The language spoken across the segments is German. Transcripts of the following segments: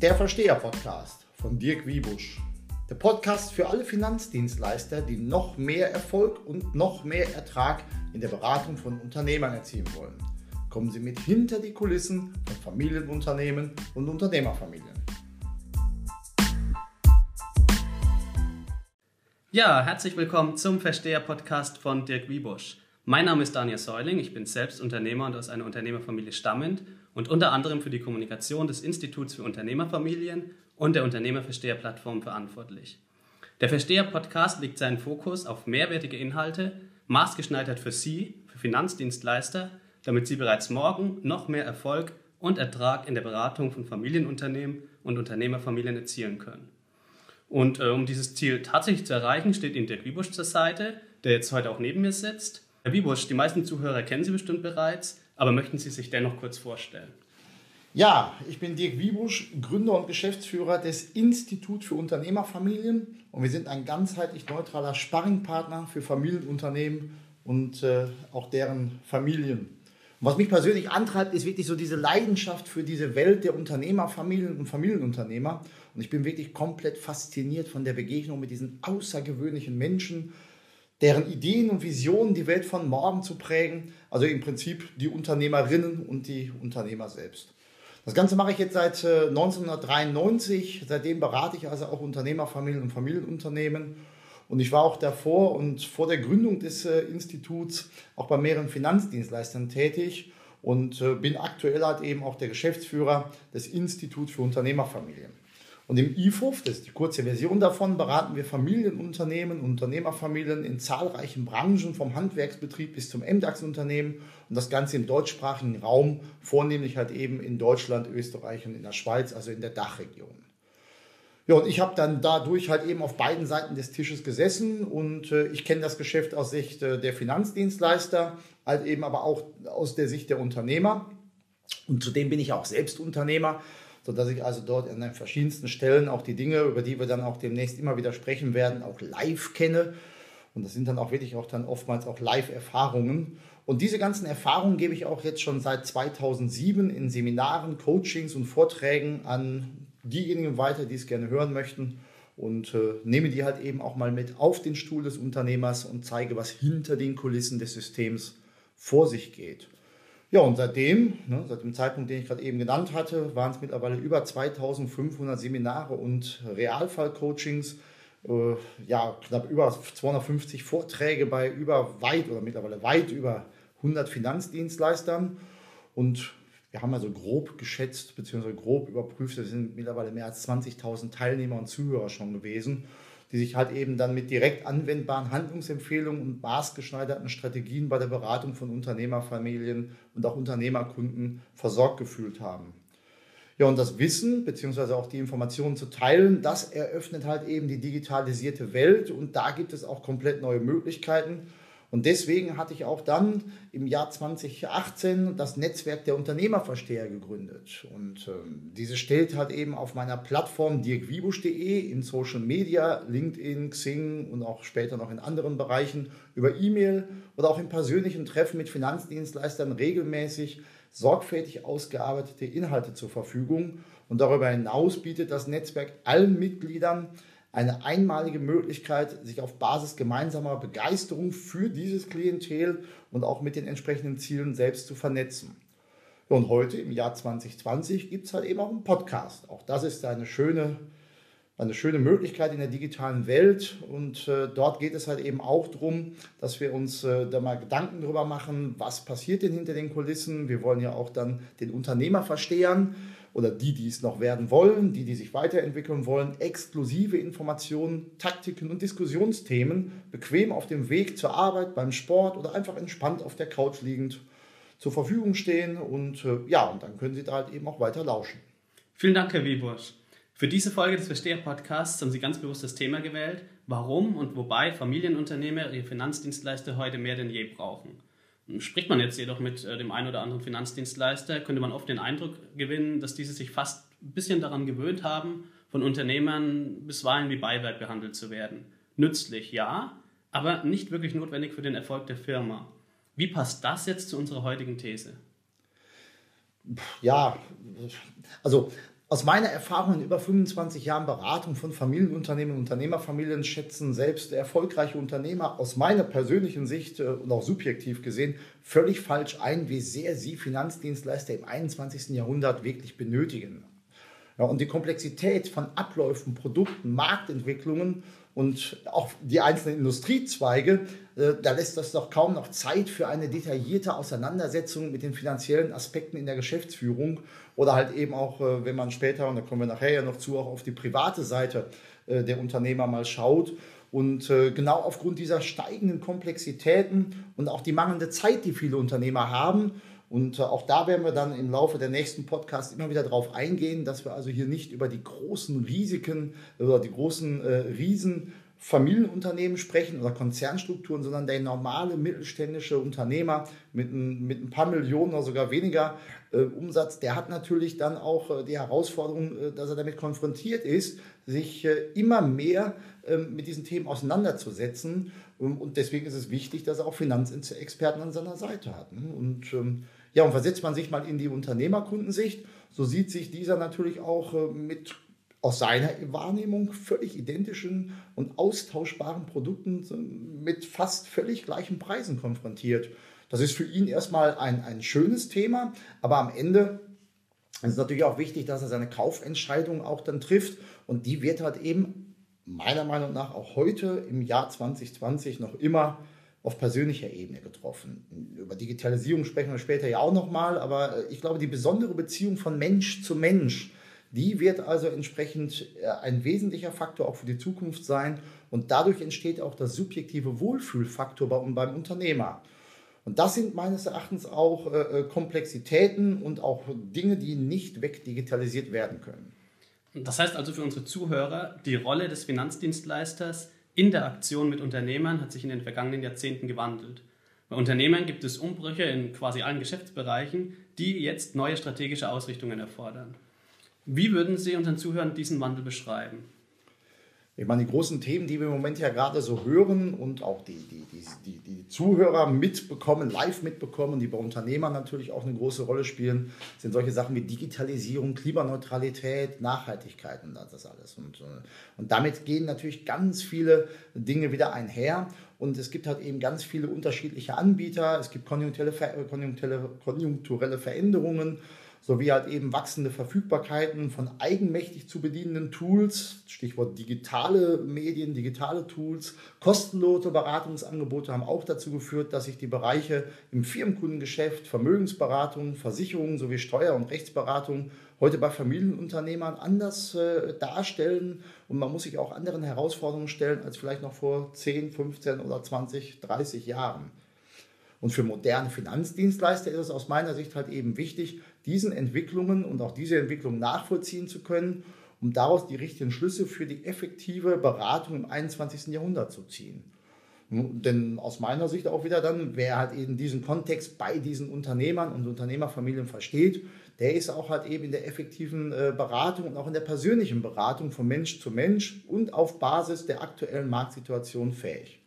Der Versteher-Podcast von Dirk Wiebusch. Der Podcast für alle Finanzdienstleister, die noch mehr Erfolg und noch mehr Ertrag in der Beratung von Unternehmern erzielen wollen. Kommen Sie mit hinter die Kulissen von Familienunternehmen und Unternehmerfamilien. Ja, herzlich willkommen zum Versteher-Podcast von Dirk Wiebusch. Mein Name ist Daniel Säuling, ich bin selbst Unternehmer und aus einer Unternehmerfamilie stammend und unter anderem für die Kommunikation des Instituts für Unternehmerfamilien und der Unternehmerversteher-Plattform verantwortlich. Der Versteher-Podcast legt seinen Fokus auf mehrwertige Inhalte, maßgeschneidert für Sie, für Finanzdienstleister, damit Sie bereits morgen noch mehr Erfolg und Ertrag in der Beratung von Familienunternehmen und Unternehmerfamilien erzielen können. Und äh, um dieses Ziel tatsächlich zu erreichen, steht Ihnen Dirk Wiebusch zur Seite, der jetzt heute auch neben mir sitzt. Herr Wiebusch, die meisten Zuhörer kennen Sie bestimmt bereits. Aber möchten Sie sich dennoch kurz vorstellen? Ja, ich bin Dirk Wiebusch, Gründer und Geschäftsführer des Institut für Unternehmerfamilien und wir sind ein ganzheitlich neutraler Sparringpartner für Familienunternehmen und äh, auch deren Familien. Und was mich persönlich antreibt, ist wirklich so diese Leidenschaft für diese Welt der Unternehmerfamilien und Familienunternehmer. Und ich bin wirklich komplett fasziniert von der Begegnung mit diesen außergewöhnlichen Menschen, deren Ideen und Visionen die Welt von morgen zu prägen. Also im Prinzip die Unternehmerinnen und die Unternehmer selbst. Das Ganze mache ich jetzt seit 1993. Äh, Seitdem berate ich also auch Unternehmerfamilien und Familienunternehmen. Und ich war auch davor und vor der Gründung des äh, Instituts auch bei mehreren Finanzdienstleistern tätig und äh, bin aktuell halt eben auch der Geschäftsführer des Instituts für Unternehmerfamilien. Und im IFUF, das ist die kurze Version davon, beraten wir Familienunternehmen, Unternehmerfamilien in zahlreichen Branchen, vom Handwerksbetrieb bis zum MDAX-Unternehmen und das Ganze im deutschsprachigen Raum, vornehmlich halt eben in Deutschland, Österreich und in der Schweiz, also in der Dachregion. Ja, und ich habe dann dadurch halt eben auf beiden Seiten des Tisches gesessen und äh, ich kenne das Geschäft aus Sicht äh, der Finanzdienstleister, halt eben aber auch aus der Sicht der Unternehmer. Und zudem bin ich auch selbst Unternehmer sodass ich also dort an den verschiedensten Stellen auch die Dinge, über die wir dann auch demnächst immer wieder sprechen werden, auch live kenne. Und das sind dann auch wirklich auch dann oftmals auch Live-Erfahrungen. Und diese ganzen Erfahrungen gebe ich auch jetzt schon seit 2007 in Seminaren, Coachings und Vorträgen an diejenigen weiter, die es gerne hören möchten. Und äh, nehme die halt eben auch mal mit auf den Stuhl des Unternehmers und zeige, was hinter den Kulissen des Systems vor sich geht. Ja, und seitdem, ne, seit dem Zeitpunkt, den ich gerade eben genannt hatte, waren es mittlerweile über 2500 Seminare und Realfallcoachings, äh, ja, knapp über 250 Vorträge bei über weit oder mittlerweile weit über 100 Finanzdienstleistern. Und wir haben also grob geschätzt bzw. grob überprüft, es sind mittlerweile mehr als 20.000 Teilnehmer und Zuhörer schon gewesen die sich halt eben dann mit direkt anwendbaren Handlungsempfehlungen und maßgeschneiderten Strategien bei der Beratung von Unternehmerfamilien und auch Unternehmerkunden versorgt gefühlt haben. Ja, und das Wissen bzw. auch die Informationen zu teilen, das eröffnet halt eben die digitalisierte Welt und da gibt es auch komplett neue Möglichkeiten. Und deswegen hatte ich auch dann im Jahr 2018 das Netzwerk der Unternehmerversteher gegründet. Und ähm, diese stellt halt eben auf meiner Plattform dirkwiebusch.de in Social Media, LinkedIn, Xing und auch später noch in anderen Bereichen über E-Mail oder auch in persönlichen Treffen mit Finanzdienstleistern regelmäßig sorgfältig ausgearbeitete Inhalte zur Verfügung. Und darüber hinaus bietet das Netzwerk allen Mitgliedern eine einmalige Möglichkeit, sich auf Basis gemeinsamer Begeisterung für dieses Klientel und auch mit den entsprechenden Zielen selbst zu vernetzen. Und heute im Jahr 2020 gibt es halt eben auch einen Podcast. Auch das ist eine schöne, eine schöne Möglichkeit in der digitalen Welt. Und äh, dort geht es halt eben auch darum, dass wir uns äh, da mal Gedanken darüber machen, was passiert denn hinter den Kulissen. Wir wollen ja auch dann den Unternehmer verstehen oder die, die es noch werden wollen, die, die sich weiterentwickeln wollen, exklusive Informationen, Taktiken und Diskussionsthemen bequem auf dem Weg zur Arbeit, beim Sport oder einfach entspannt auf der Couch liegend zur Verfügung stehen. Und äh, ja, und dann können Sie da halt eben auch weiter lauschen. Vielen Dank, Herr Wiebusch. Für diese Folge des Versteher-Podcasts haben Sie ganz bewusst das Thema gewählt, warum und wobei Familienunternehmer ihre Finanzdienstleister heute mehr denn je brauchen. Spricht man jetzt jedoch mit äh, dem einen oder anderen Finanzdienstleister, könnte man oft den Eindruck gewinnen, dass diese sich fast ein bisschen daran gewöhnt haben, von Unternehmern bisweilen wie Beiwerk behandelt zu werden. Nützlich, ja, aber nicht wirklich notwendig für den Erfolg der Firma. Wie passt das jetzt zu unserer heutigen These? Ja, also aus meiner Erfahrung in über 25 Jahren Beratung von Familienunternehmen Unternehmerfamilien schätzen selbst erfolgreiche Unternehmer aus meiner persönlichen Sicht äh, und auch subjektiv gesehen völlig falsch ein, wie sehr sie Finanzdienstleister im 21. Jahrhundert wirklich benötigen. Ja, und die Komplexität von Abläufen, Produkten, Marktentwicklungen und auch die einzelnen Industriezweige, äh, da lässt das doch kaum noch Zeit für eine detaillierte Auseinandersetzung mit den finanziellen Aspekten in der Geschäftsführung oder halt eben auch, äh, wenn man später, und da kommen wir nachher ja noch zu, auch auf die private Seite äh, der Unternehmer mal schaut. Und genau aufgrund dieser steigenden Komplexitäten und auch die mangelnde Zeit, die viele Unternehmer haben, und auch da werden wir dann im Laufe der nächsten Podcasts immer wieder darauf eingehen, dass wir also hier nicht über die großen Risiken oder die großen äh, Riesen Familienunternehmen sprechen oder Konzernstrukturen, sondern der normale mittelständische Unternehmer mit ein, mit ein paar Millionen oder sogar weniger äh, Umsatz, der hat natürlich dann auch äh, die Herausforderung, äh, dass er damit konfrontiert ist, sich äh, immer mehr ähm, mit diesen Themen auseinanderzusetzen. und deswegen ist es wichtig, dass er auch Finanzexperten an seiner Seite hat. Ne? Und ähm, ja, und versetzt man sich mal in die Unternehmerkundensicht, so sieht sich dieser natürlich auch äh, mit aus seiner Wahrnehmung völlig identischen und austauschbaren Produkten mit fast völlig gleichen Preisen konfrontiert. Das ist für ihn erstmal ein, ein schönes Thema, aber am Ende ist es natürlich auch wichtig, dass er seine Kaufentscheidung auch dann trifft und die wird halt eben meiner Meinung nach auch heute im Jahr 2020 noch immer auf persönlicher Ebene getroffen. Über Digitalisierung sprechen wir später ja auch nochmal, aber äh, ich glaube, die besondere Beziehung von Mensch zu Mensch, die wird also entsprechend äh, ein wesentlicher Faktor auch für die Zukunft sein und dadurch entsteht auch das subjektive Wohlfühlfaktor beim Unternehmer. Und das sind meines Erachtens auch äh, Komplexitäten und auch Dinge, die nicht wegdigitalisiert werden können. Das heißt also für unsere Zuhörer, die Rolle des Finanzdienstleisters Interaktion mit Unternehmern hat sich in den vergangenen Jahrzehnten gewandelt. Bei Unternehmern gibt es Umbrüche in quasi allen Geschäftsbereichen, die jetzt neue strategische Ausrichtungen erfordern. Wie würden Sie unseren Zuhörern diesen Wandel beschreiben? Ich meine, die großen Themen, die wir im Moment ja gerade so hören und auch die, die, die, die, die Zuhörer mitbekommen, live mitbekommen, die bei Unternehmern natürlich auch eine große Rolle spielen, sind solche Sachen wie Digitalisierung, Klimaneutralität, Nachhaltigkeit und das alles. Und, äh, und damit gehen natürlich ganz viele Dinge wieder einher. Und es gibt halt eben ganz viele unterschiedliche Anbieter. Es gibt konjunkturelle, konjunkturelle Veränderungen sowie halt eben wachsende Verfügbarkeiten von eigenmächtig zu bedienenden Tools, Stichwort digitale Medien, digitale Tools, kostenlose Beratungsangebote haben auch dazu geführt, dass sich die Bereiche im Firmenkundengeschäft, Vermögensberatung, Versicherungen sowie Steuer- und Rechtsberatung heute bei Familienunternehmern anders äh, darstellen und man muss sich auch anderen Herausforderungen stellen als vielleicht noch vor 10, 15 oder 20, 30 Jahren. Und für moderne Finanzdienstleister ist es aus meiner Sicht halt eben wichtig, diesen Entwicklungen und auch diese Entwicklung nachvollziehen zu können, um daraus die richtigen Schlüsse für die effektive Beratung im 21. Jahrhundert zu ziehen. Denn aus meiner Sicht auch wieder dann, wer halt eben diesen Kontext bei diesen Unternehmern und Unternehmerfamilien versteht, der ist auch halt eben in der effektiven äh, Beratung und auch in der persönlichen Beratung von Mensch zu Mensch und auf Basis der aktuellen Marktsituation fähig.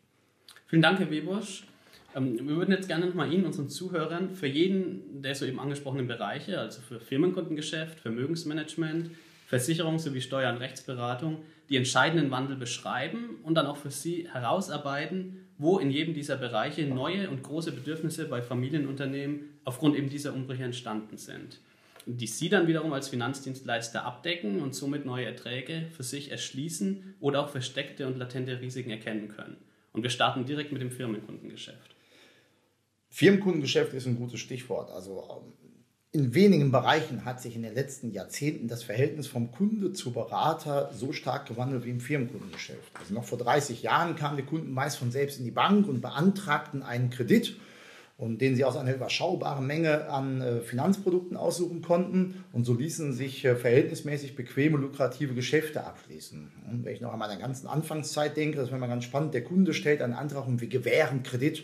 Vielen Dank, Herr Webusch. Ähm, wir würden jetzt gerne nochmal Ihnen, unseren Zuhörern, für jeden der so eben angesprochenen Bereiche, also für Firmenkundengeschäft, Vermögensmanagement, Versicherung sowie Steuer- und Rechtsberatung, die entscheidenden Wandel beschreiben und dann auch für Sie herausarbeiten, wo in jedem dieser Bereiche neue und große Bedürfnisse bei Familienunternehmen aufgrund eben dieser Umbrüche entstanden sind, die Sie dann wiederum als Finanzdienstleister abdecken und somit neue Erträge für sich erschließen oder auch versteckte und latente Risiken erkennen können. Und wir starten direkt mit dem Firmenkundengeschäft. Firmenkundengeschäft ist ein gutes Stichwort. Also ähm, in wenigen Bereichen hat sich in den letzten Jahrzehnten das Verhältnis vom Kunde zu Berater so stark gewandelt wie im Firmenkundengeschäft. Also noch vor 30 Jahren kamen die Kunden meist von selbst in die Bank und beantragten einen Kredit, und den sie aus einer überschaubaren Menge an äh, Finanzprodukten aussuchen konnten. Und so ließen sich äh, verhältnismäßig bequeme, lukrative Geschäfte abschließen. Und wenn ich noch an meine ganzen Anfangszeit denke, das war immer ganz spannend, der Kunde stellt einen Antrag und wir gewähren Kredit.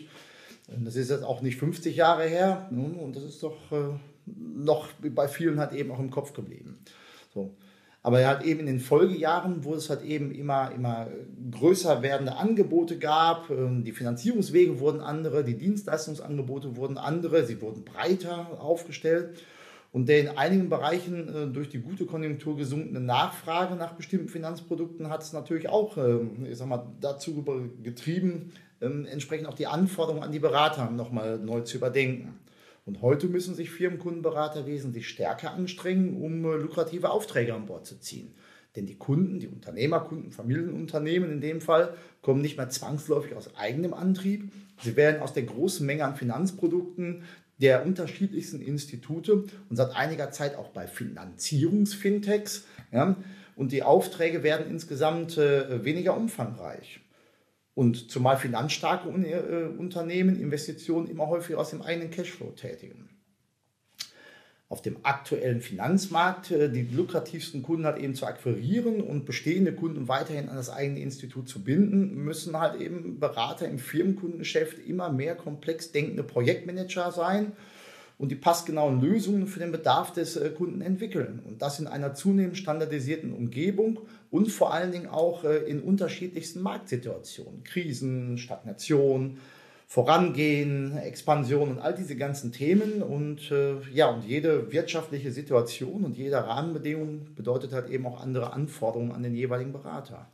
Das ist jetzt auch nicht 50 Jahre her. Und das ist doch äh, noch bei vielen halt eben auch im Kopf geblieben. So. Aber er hat eben in den Folgejahren, wo es halt eben immer, immer größer werdende Angebote gab, ähm, die Finanzierungswege wurden andere, die Dienstleistungsangebote wurden andere, sie wurden breiter aufgestellt. Und der in einigen Bereichen äh, durch die gute Konjunktur gesunkene Nachfrage nach bestimmten Finanzprodukten hat es natürlich auch ähm, ich sag mal, dazu getrieben, ähm, entsprechend auch die Anforderungen an die Berater nochmal neu zu überdenken. Und heute müssen sich Firmenkundenberater wesentlich stärker anstrengen, um äh, lukrative Aufträge an Bord zu ziehen. Denn die Kunden, die Unternehmerkunden, Familienunternehmen in dem Fall, kommen nicht mehr zwangsläufig aus eigenem Antrieb. Sie werden aus der großen Menge an Finanzprodukten der unterschiedlichsten Institute und seit einiger Zeit auch bei Finanzierungsfintechs. Ja, und die Aufträge werden insgesamt äh, weniger umfangreich. Und zumal finanzstarke äh, Unternehmen Investitionen immer häufiger aus dem eigenen Cashflow tätigen auf dem aktuellen Finanzmarkt äh, die lukrativsten Kunden halt eben zu akquirieren und bestehende Kunden weiterhin an das eigene Institut zu binden, müssen halt eben Berater im Firmenkundengeschäft immer mehr komplex denkende Projektmanager sein und die passgenauen Lösungen für den Bedarf des äh, Kunden entwickeln. Und das in einer zunehmend standardisierten Umgebung und vor allen Dingen auch äh, in unterschiedlichsten Marktsituationen. Krisen, Stagnation, Vorangehen, Expansion und all diese ganzen Themen. Und äh, ja, und jede wirtschaftliche Situation und jede Rahmenbedingung bedeutet halt eben auch andere Anforderungen an den jeweiligen Berater.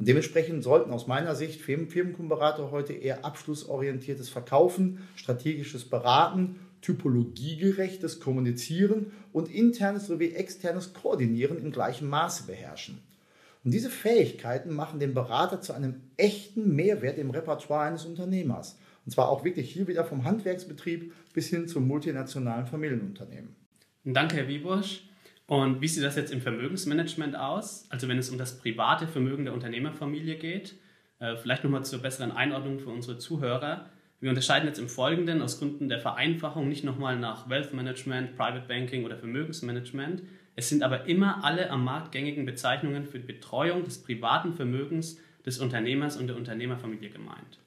Und dementsprechend sollten aus meiner Sicht Firmen, Firmenkundenberater heute eher abschlussorientiertes Verkaufen, strategisches Beraten, typologiegerechtes Kommunizieren und internes sowie externes Koordinieren im gleichen Maße beherrschen. Und diese Fähigkeiten machen den Berater zu einem echten Mehrwert im Repertoire eines Unternehmers. Und zwar auch wirklich hier wieder vom Handwerksbetrieb bis hin zum multinationalen Familienunternehmen. Danke, Herr Wiebusch. Und wie sieht das jetzt im Vermögensmanagement aus? Also wenn es um das private Vermögen der Unternehmerfamilie geht, äh, vielleicht nochmal zur besseren Einordnung für unsere Zuhörer. Wir unterscheiden jetzt im Folgenden aus Gründen der Vereinfachung nicht nochmal nach Wealth Management, Private Banking oder Vermögensmanagement. Es sind aber immer alle am Markt gängigen Bezeichnungen für die Betreuung des privaten Vermögens des Unternehmers und der Unternehmerfamilie gemeint.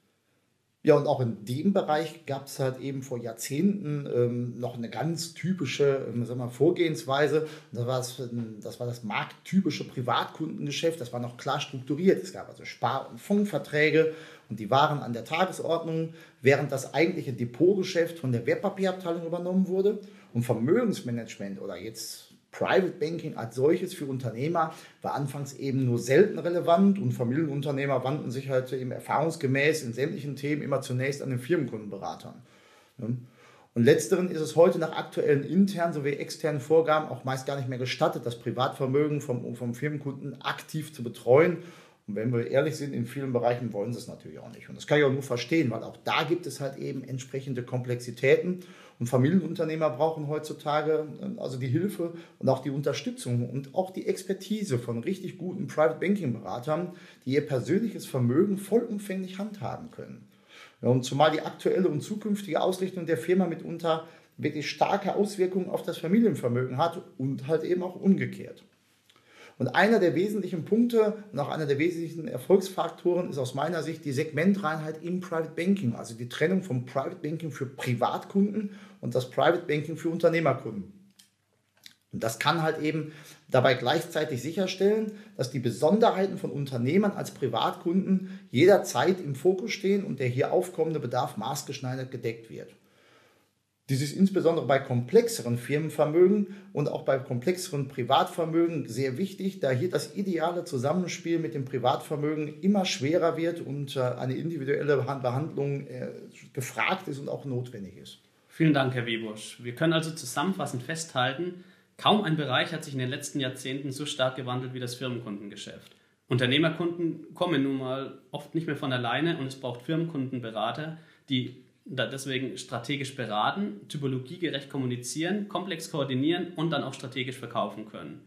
Ja, und auch in dem Bereich gab es halt eben vor Jahrzehnten ähm, noch eine ganz typische ähm, sagen wir, Vorgehensweise. Das war das, ähm, das war das markttypische Privatkundengeschäft. Das war noch klar strukturiert. Es gab also Spar- und Fondsverträge und die waren an der Tagesordnung, während das eigentliche Depotgeschäft von der Wertpapierabteilung übernommen wurde. Und Vermögensmanagement oder jetzt Private Banking als solches für Unternehmer war anfangs eben nur selten relevant und Familienunternehmer wandten sich halt eben erfahrungsgemäß in sämtlichen Themen immer zunächst an den Firmenkundenberatern. Und letzteren ist es heute nach aktuellen internen sowie externen Vorgaben auch meist gar nicht mehr gestattet, das Privatvermögen vom, vom Firmenkunden aktiv zu betreuen. Und wenn wir ehrlich sind, in vielen Bereichen wollen sie es natürlich auch nicht. Und das kann ich auch nur verstehen, weil auch da gibt es halt eben entsprechende Komplexitäten. Und Familienunternehmer brauchen heutzutage äh, also die Hilfe und auch die Unterstützung und auch die Expertise von richtig guten Private Banking Beratern, die ihr persönliches Vermögen vollumfänglich handhaben können. Und zumal die aktuelle und zukünftige Ausrichtung der Firma mitunter wirklich starke Auswirkungen auf das Familienvermögen hat und halt eben auch umgekehrt. Und einer der wesentlichen Punkte und auch einer der wesentlichen Erfolgsfaktoren ist aus meiner Sicht die Segmentreinheit im Private Banking, also die Trennung vom Private Banking für Privatkunden und das Private Banking für Unternehmerkunden. Und das kann halt eben dabei gleichzeitig sicherstellen, dass die Besonderheiten von Unternehmern als Privatkunden jederzeit im Fokus stehen und der hier aufkommende Bedarf maßgeschneidert gedeckt wird. Dies ist insbesondere bei komplexeren Firmenvermögen und auch bei komplexeren Privatvermögen sehr wichtig, da hier das ideale Zusammenspiel mit dem Privatvermögen immer schwerer wird und äh, eine individuelle Behandlung äh, gefragt ist und auch notwendig ist. Vielen Dank, Herr Wiebusch. Wir können also zusammenfassend festhalten, kaum ein Bereich hat sich in den letzten Jahrzehnten so stark gewandelt wie das Firmenkundengeschäft. Unternehmerkunden kommen nun mal oft nicht mehr von alleine und es braucht Firmenkundenberater, die deswegen strategisch beraten, typologiegerecht kommunizieren, komplex koordinieren und dann auch strategisch verkaufen können.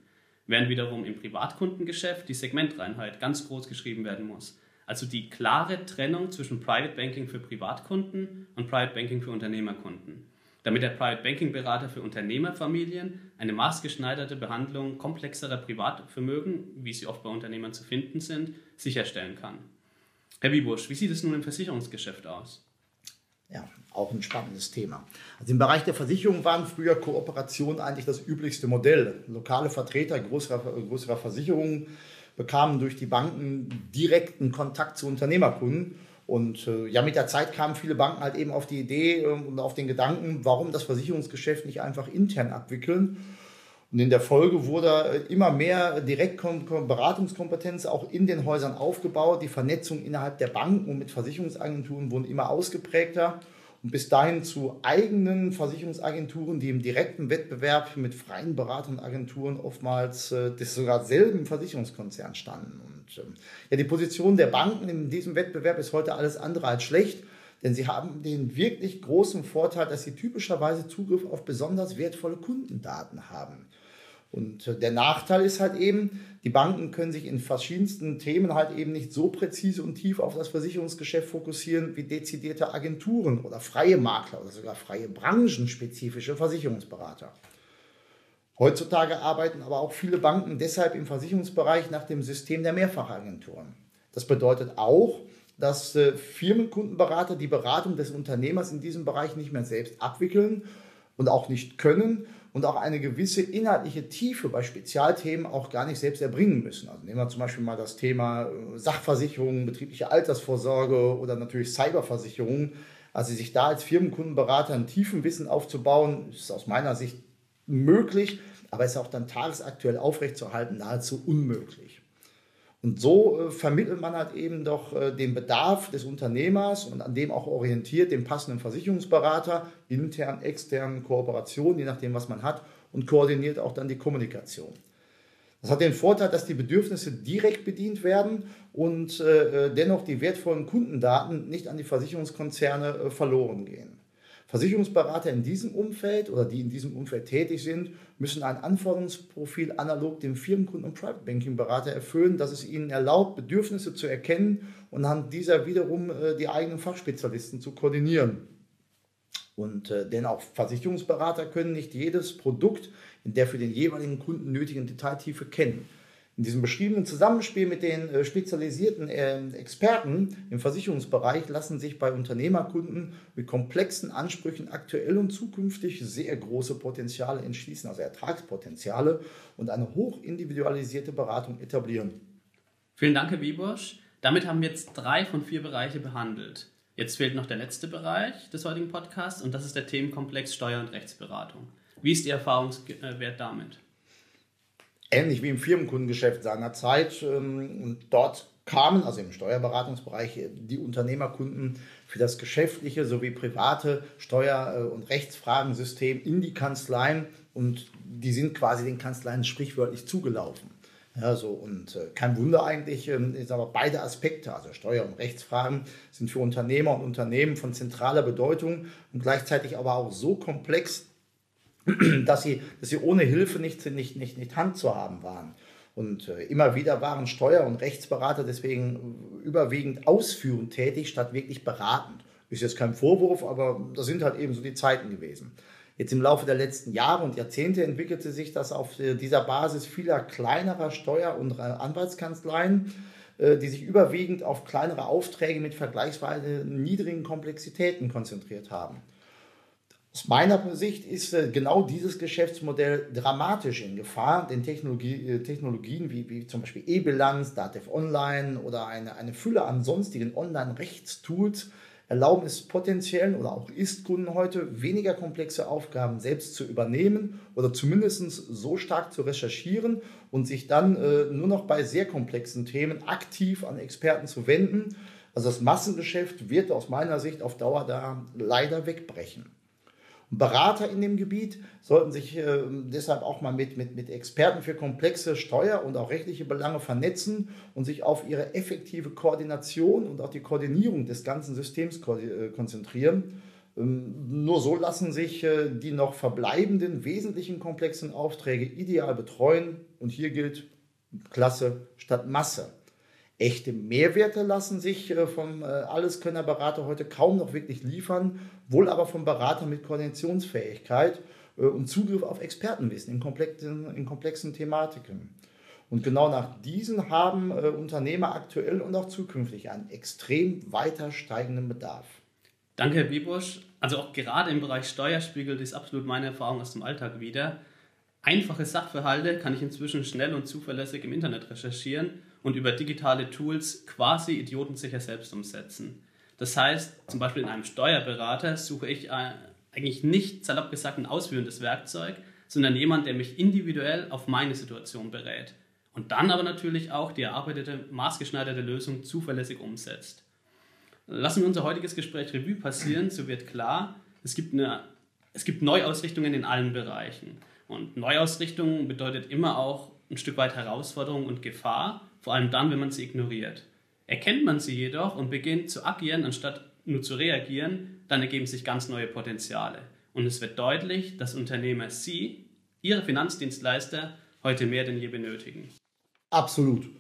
Während wiederum im Privatkundengeschäft die Segmentreinheit ganz groß geschrieben werden muss. Also die klare Trennung zwischen Private Banking für Privatkunden und Private Banking für Unternehmerkunden. Damit der Private Banking Berater für Unternehmerfamilien eine maßgeschneiderte Behandlung komplexerer Privatvermögen, wie sie oft bei Unternehmern zu finden sind, sicherstellen kann. Herr Wiebusch, wie sieht es nun im Versicherungsgeschäft aus? Ja, auch ein spannendes Thema. Also im Bereich der Versicherung waren früher Kooperationen eigentlich das üblichste Modell. Lokale Vertreter größerer, größerer Versicherungen bekamen durch die Banken direkten Kontakt zu Unternehmerkunden Und äh, ja, mit der Zeit kamen viele Banken halt eben auf die Idee äh, und auf den Gedanken, warum das Versicherungsgeschäft nicht einfach intern abwickeln. Und in der Folge wurde immer mehr Direktberatungskompetenz auch in den Häusern aufgebaut. Die Vernetzung innerhalb der Banken und mit Versicherungsagenturen wurden immer ausgeprägter. Und bis dahin zu eigenen Versicherungsagenturen, die im direkten Wettbewerb mit freien Beratungsagenturen oftmals äh, des sogar selben Versicherungskonzerns standen. Und ähm, ja, die Position der Banken in diesem Wettbewerb ist heute alles andere als schlecht, denn sie haben den wirklich großen Vorteil, dass sie typischerweise Zugriff auf besonders wertvolle Kundendaten haben. Und der Nachteil ist halt eben, die Banken können sich in verschiedensten Themen halt eben nicht so präzise und tief auf das Versicherungsgeschäft fokussieren wie dezidierte Agenturen oder freie Makler oder sogar freie branchenspezifische Versicherungsberater. Heutzutage arbeiten aber auch viele Banken deshalb im Versicherungsbereich nach dem System der Mehrfachagenturen. Das bedeutet auch, dass äh, Firmenkundenberater die Beratung des Unternehmers in diesem Bereich nicht mehr selbst abwickeln und auch nicht können und auch eine gewisse inhaltliche Tiefe bei Spezialthemen auch gar nicht selbst erbringen müssen. Also nehmen wir zum Beispiel mal das Thema äh, Sachversicherung, betriebliche Altersvorsorge oder natürlich Cyberversicherung. Also sich da als Firmenkundenberater ein tiefen Wissen aufzubauen, ist aus meiner Sicht möglich, aber ist auch dann tagesaktuell aufrechtzuerhalten nahezu unmöglich. Und so äh, vermittelt man halt eben doch äh, den Bedarf des Unternehmers und an dem auch orientiert den passenden Versicherungsberater, intern, extern, Kooperation, je nachdem, was man hat, und koordiniert auch dann die Kommunikation. Das hat den Vorteil, dass die Bedürfnisse direkt bedient werden und äh, äh dennoch die wertvollen Kundendaten nicht an die Versicherungskonzerne äh, verloren gehen. Versicherungsberater in diesem Umfeld oder die in diesem Umfeld tätig sind, müssen ein Anforderungsprofil analog dem Firmenkunden- und Private Banking Berater erfüllen, das es ihnen erlaubt, Bedürfnisse zu erkennen und anhand dieser wiederum äh, die eigenen Fachspezialisten zu koordinieren. Und äh, denn auch Versicherungsberater können nicht jedes Produkt in der für den jeweiligen Kunden nötigen Detailtiefe kennen. In diesem beschriebenen Zusammenspiel mit den äh, spezialisierten äh, Experten im Versicherungsbereich lassen sich bei Unternehmerkunden mit komplexen Ansprüchen aktuell und zukünftig sehr große Potenziale entschließen, also Ertragspotenziale und eine hochindividualisierte Beratung etablieren. Vielen Dank, Herr Wiebusch. Damit haben wir jetzt drei von vier Bereiche behandelt. Jetzt fehlt noch der letzte Bereich des heutigen Podcasts und das ist der Themenkomplex Steuer- und Rechtsberatung. Wie ist Ihr Erfahrungswert damit? Ähnlich wie im Firmenkundengeschäft seinerzeit. Ähm, und dort kamen, also im Steuerberatungsbereich, die Unternehmerkunden für das geschäftliche sowie private Steuer- äh, und Rechtsfragensystem in die Kanzleien und die sind quasi den Kanzleien sprichwörtlich zugelaufen. Ja, so, und äh, kein Wunder eigentlich, äh, aber beide Aspekte, also Steuer- und Rechtsfragen, sind für Unternehmer und Unternehmen von zentraler Bedeutung und gleichzeitig aber auch so komplex, dass sie, dass sie ohne Hilfe nicht, nicht, nicht, nicht Hand zu haben waren. Und äh, immer wieder waren Steuer- und Rechtsberater deswegen überwiegend ausführend tätig, statt wirklich beratend. Ist jetzt kein Vorwurf, aber das sind halt eben so die Zeiten gewesen. Jetzt im Laufe der letzten Jahre und Jahrzehnte entwickelte sich das auf äh, dieser Basis vieler kleinerer Steuer- und Anwaltskanzleien, äh, die sich überwiegend auf kleinere Aufträge mit vergleichsweise niedrigen Komplexitäten konzentriert haben. Aus meiner Sicht ist äh, genau dieses Geschäftsmodell dramatisch in Gefahr, denn Technologie, äh, Technologien wie, wie zum Beispiel E-Bilanz, Datev Online oder eine, eine Fülle an sonstigen Online-Rechtstools erlauben es potenziellen oder auch Ist-Kunden heute weniger komplexe Aufgaben selbst zu übernehmen oder zumindest so stark zu recherchieren und sich dann äh, nur noch bei sehr komplexen Themen aktiv an Experten zu wenden. Also das Massengeschäft wird aus meiner Sicht auf Dauer da leider wegbrechen. Berater in dem Gebiet sollten sich äh, deshalb auch mal mit, mit, mit Experten für komplexe Steuer- und auch rechtliche Belange vernetzen und sich auf ihre effektive Koordination und auch die Koordinierung des ganzen Systems ko äh, konzentrieren. Ähm, nur so lassen sich äh, die noch verbleibenden wesentlichen komplexen Aufträge ideal betreuen und hier gilt Klasse statt Masse. Echte Mehrwerte lassen sich äh, vom äh, Alleskönner-Berater heute kaum noch wirklich liefern, wohl aber vom Berater mit Koordinationsfähigkeit äh, und Zugriff auf Expertenwissen in komplexen, in komplexen Thematiken. Und genau nach diesen haben Unternehmer aktuell und auch zukünftig einen extrem weiter steigenden Bedarf. Danke, Herr Bibusch. Also auch gerade im Bereich Steuer spiegelt ist absolut meine Erfahrung aus dem Alltag wieder. Einfache Sachverhalte kann ich inzwischen schnell und zuverlässig im Internet recherchieren und über digitale Tools quasi idiotensicher selbst umsetzen. Das heißt, zum Beispiel in einem Steuerberater suche ich äh, eigentlich nicht, salopp gesagt, ein ausführendes Werkzeug, sondern jemand, der mich individuell auf meine Situation berät und dann aber natürlich auch die erarbeitete, maßgeschneiderte Lösung zuverlässig umsetzt. Lassen wir unser heutiges Gespräch Revue passieren, so wird klar, es gibt, eine, es gibt Neuausrichtungen in allen Bereichen. Und Neuausrichtung bedeutet immer auch ein Stück weit Herausforderung und Gefahr, vor allem dann, wenn man sie ignoriert. Erkennt man sie jedoch und beginnt zu agieren, anstatt nur zu reagieren, dann ergeben sich ganz neue Potenziale. Und es wird deutlich, dass Unternehmer Sie, Ihre Finanzdienstleister, heute mehr denn je benötigen. Absolut.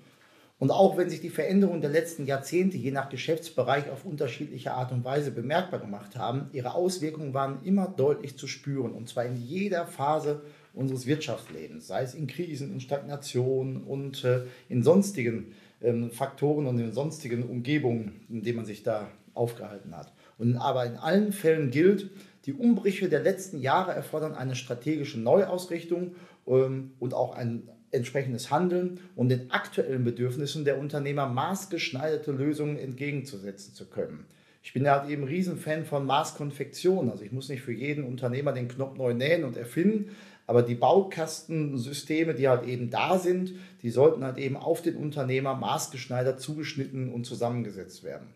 Und auch wenn sich die Veränderungen der letzten Jahrzehnte je nach Geschäftsbereich auf unterschiedliche Art und Weise bemerkbar gemacht haben, ihre Auswirkungen waren immer deutlich zu spüren, und zwar in jeder Phase unseres Wirtschaftslebens, sei es in Krisen, in Stagnation und äh, in sonstigen ähm, Faktoren und in sonstigen Umgebungen, in denen man sich da aufgehalten hat. Und aber in allen Fällen gilt, die Umbrüche der letzten Jahre erfordern eine strategische Neuausrichtung ähm, und auch ein entsprechendes Handeln, um den aktuellen Bedürfnissen der Unternehmer maßgeschneiderte Lösungen entgegenzusetzen zu können. Ich bin ja halt eben Riesenfan von Maßkonfektion. Also ich muss nicht für jeden Unternehmer den Knopf neu nähen und erfinden, aber die Baukastensysteme, die halt eben da sind, die sollten halt eben auf den Unternehmer maßgeschneidert zugeschnitten und zusammengesetzt werden.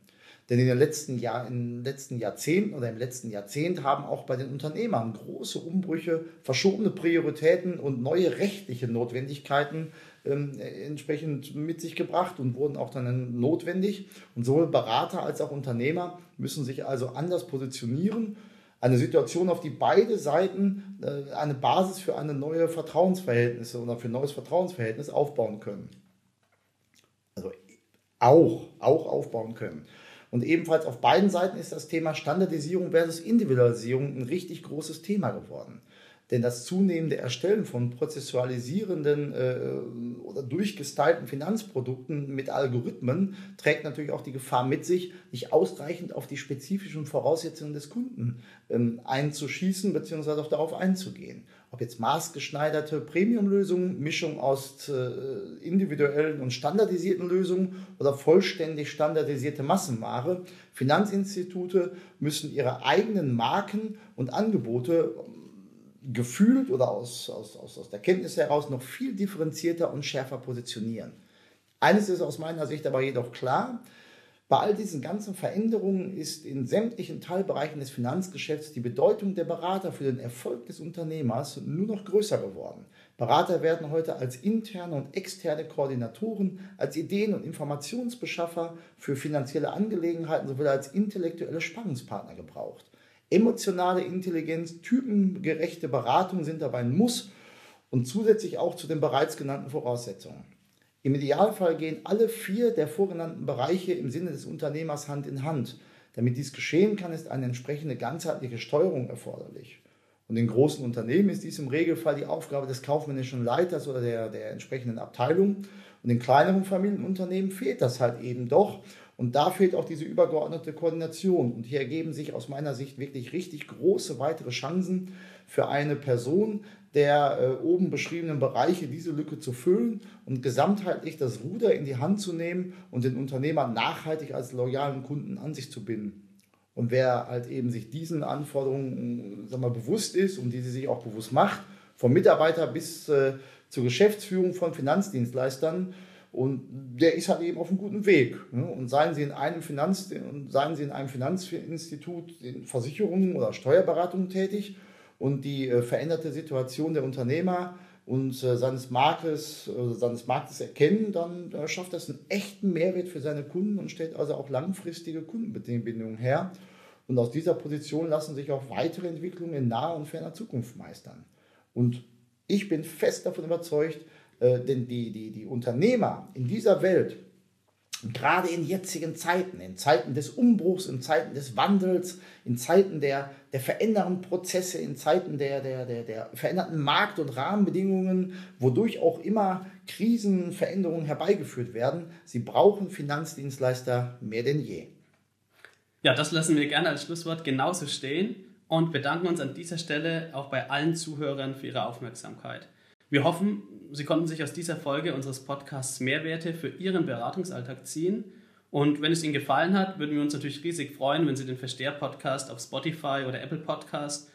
Denn in den letzten, Jahr, in den letzten Jahrzehnten oder im letzten Jahrzehnt haben auch bei den Unternehmern große Umbrüche, verschobene Prioritäten und neue rechtliche Notwendigkeiten ähm, entsprechend mit sich gebracht und wurden auch dann notwendig. Und sowohl Berater als auch Unternehmer müssen sich also anders positionieren. Eine Situation, auf die beide Seiten äh, eine Basis für eine neue Vertrauensverhältnisse oder für ein neues Vertrauensverhältnis aufbauen können. Also auch, auch aufbauen können. Und ebenfalls auf beiden Seiten ist das Thema Standardisierung versus Individualisierung ein richtig großes Thema geworden. Denn das zunehmende Erstellen von prozessualisierenden äh, oder durchgestylten Finanzprodukten mit Algorithmen trägt natürlich auch die Gefahr mit sich, nicht ausreichend auf die spezifischen Voraussetzungen des Kunden ähm, einzuschießen bzw. auch darauf einzugehen. Ob jetzt maßgeschneiderte Premium-Lösungen, Mischung aus äh, individuellen und standardisierten Lösungen oder vollständig standardisierte Massenware. Finanzinstitute müssen ihre eigenen Marken und Angebote gefühlt oder aus, aus, aus, aus der Kenntnis heraus noch viel differenzierter und schärfer positionieren. Eines ist aus meiner Sicht aber jedoch klar, bei all diesen ganzen Veränderungen ist in sämtlichen Teilbereichen des Finanzgeschäfts die Bedeutung der Berater für den Erfolg des Unternehmers nur noch größer geworden. Berater werden heute als interne und externe Koordinatoren, als Ideen- und Informationsbeschaffer für finanzielle Angelegenheiten sowie als intellektuelle Spannungspartner gebraucht. Emotionale Intelligenz, typengerechte Beratung sind dabei ein Muss und zusätzlich auch zu den bereits genannten Voraussetzungen. Im Idealfall gehen alle vier der vorgenannten Bereiche im Sinne des Unternehmers Hand in Hand. Damit dies geschehen kann, ist eine entsprechende ganzheitliche Steuerung erforderlich. Und in großen Unternehmen ist dies im Regelfall die Aufgabe des kaufmännischen Leiters oder der, der entsprechenden Abteilung. Und in kleineren Familienunternehmen fehlt das halt eben doch. Und da fehlt auch diese übergeordnete Koordination. Und hier ergeben sich aus meiner Sicht wirklich richtig große weitere Chancen für eine Person der äh, oben beschriebenen Bereiche, diese Lücke zu füllen und gesamtheitlich das Ruder in die Hand zu nehmen und den Unternehmer nachhaltig als loyalen Kunden an sich zu binden. Und wer halt eben sich diesen Anforderungen sag mal, bewusst ist und die sie sich auch bewusst macht, vom Mitarbeiter bis äh, zur Geschäftsführung von Finanzdienstleistern, und der ist halt eben auf einem guten Weg. Ne? Und seien Sie in einem Finanz, seien Sie in einem Finanzinstitut in Versicherungen oder Steuerberatungen tätig und die äh, veränderte Situation der Unternehmer und äh, seines Marktes, äh, seines Marktes erkennen, dann schafft das einen echten Mehrwert für seine Kunden und stellt also auch langfristige Kundenbindungen her. Und aus dieser Position lassen sich auch weitere Entwicklungen in naher und ferner Zukunft meistern. Und ich bin fest davon überzeugt, äh, denn die, die, die Unternehmer in dieser Welt, gerade in jetzigen Zeiten, in Zeiten des Umbruchs, in Zeiten des Wandels, in Zeiten der, der verändernden Prozesse, in Zeiten der, der, der, der veränderten Markt- und Rahmenbedingungen, wodurch auch immer Krisenveränderungen herbeigeführt werden, sie brauchen Finanzdienstleister mehr denn je. Ja, das lassen wir gerne als Schlusswort genauso stehen und bedanken uns an dieser Stelle auch bei allen Zuhörern für ihre Aufmerksamkeit. Wir hoffen, Sie konnten sich aus dieser Folge unseres Podcasts Mehrwerte für Ihren Beratungsalltag ziehen Und wenn es Ihnen gefallen hat, würden wir uns natürlich riesig freuen, wenn Sie den Versteher-Podcast auf Spotify oder Apple Podcast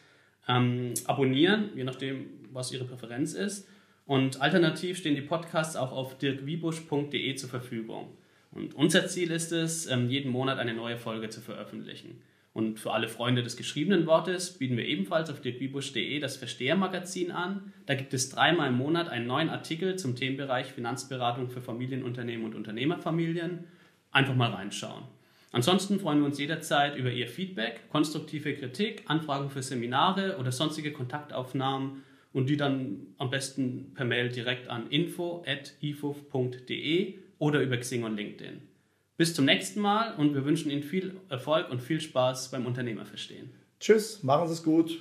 ähm, abonnieren, je nachdem, was Ihre Präferenz ist. Und alternativ stehen die Podcasts auch auf dirkwiebusch.de zur Verfügung. Und unser Ziel ist es, ähm, jeden Monat eine neue Folge zu veröffentlichen. Und für alle Freunde des geschriebenen Wortes bieten wir ebenfalls auf dirkwibusch.de das Verstehermagazin an. Da gibt es dreimal im Monat einen neuen Artikel zum Themenbereich Finanzberatung für Familienunternehmen und Unternehmerfamilien. Einfach mal reinschauen. Ansonsten freuen wir uns jederzeit über Ihr Feedback, konstruktive Kritik, Anfragen für Seminare oder sonstige Kontaktaufnahmen und die dann am besten per Mail direkt an info.ifuf.de oder über Xing und LinkedIn. Bis zum nächsten Mal und wir wünschen Ihnen viel Erfolg und viel Spaß beim Unternehmerverstehen. Tschüss, machen Sie es gut.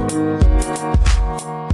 Musik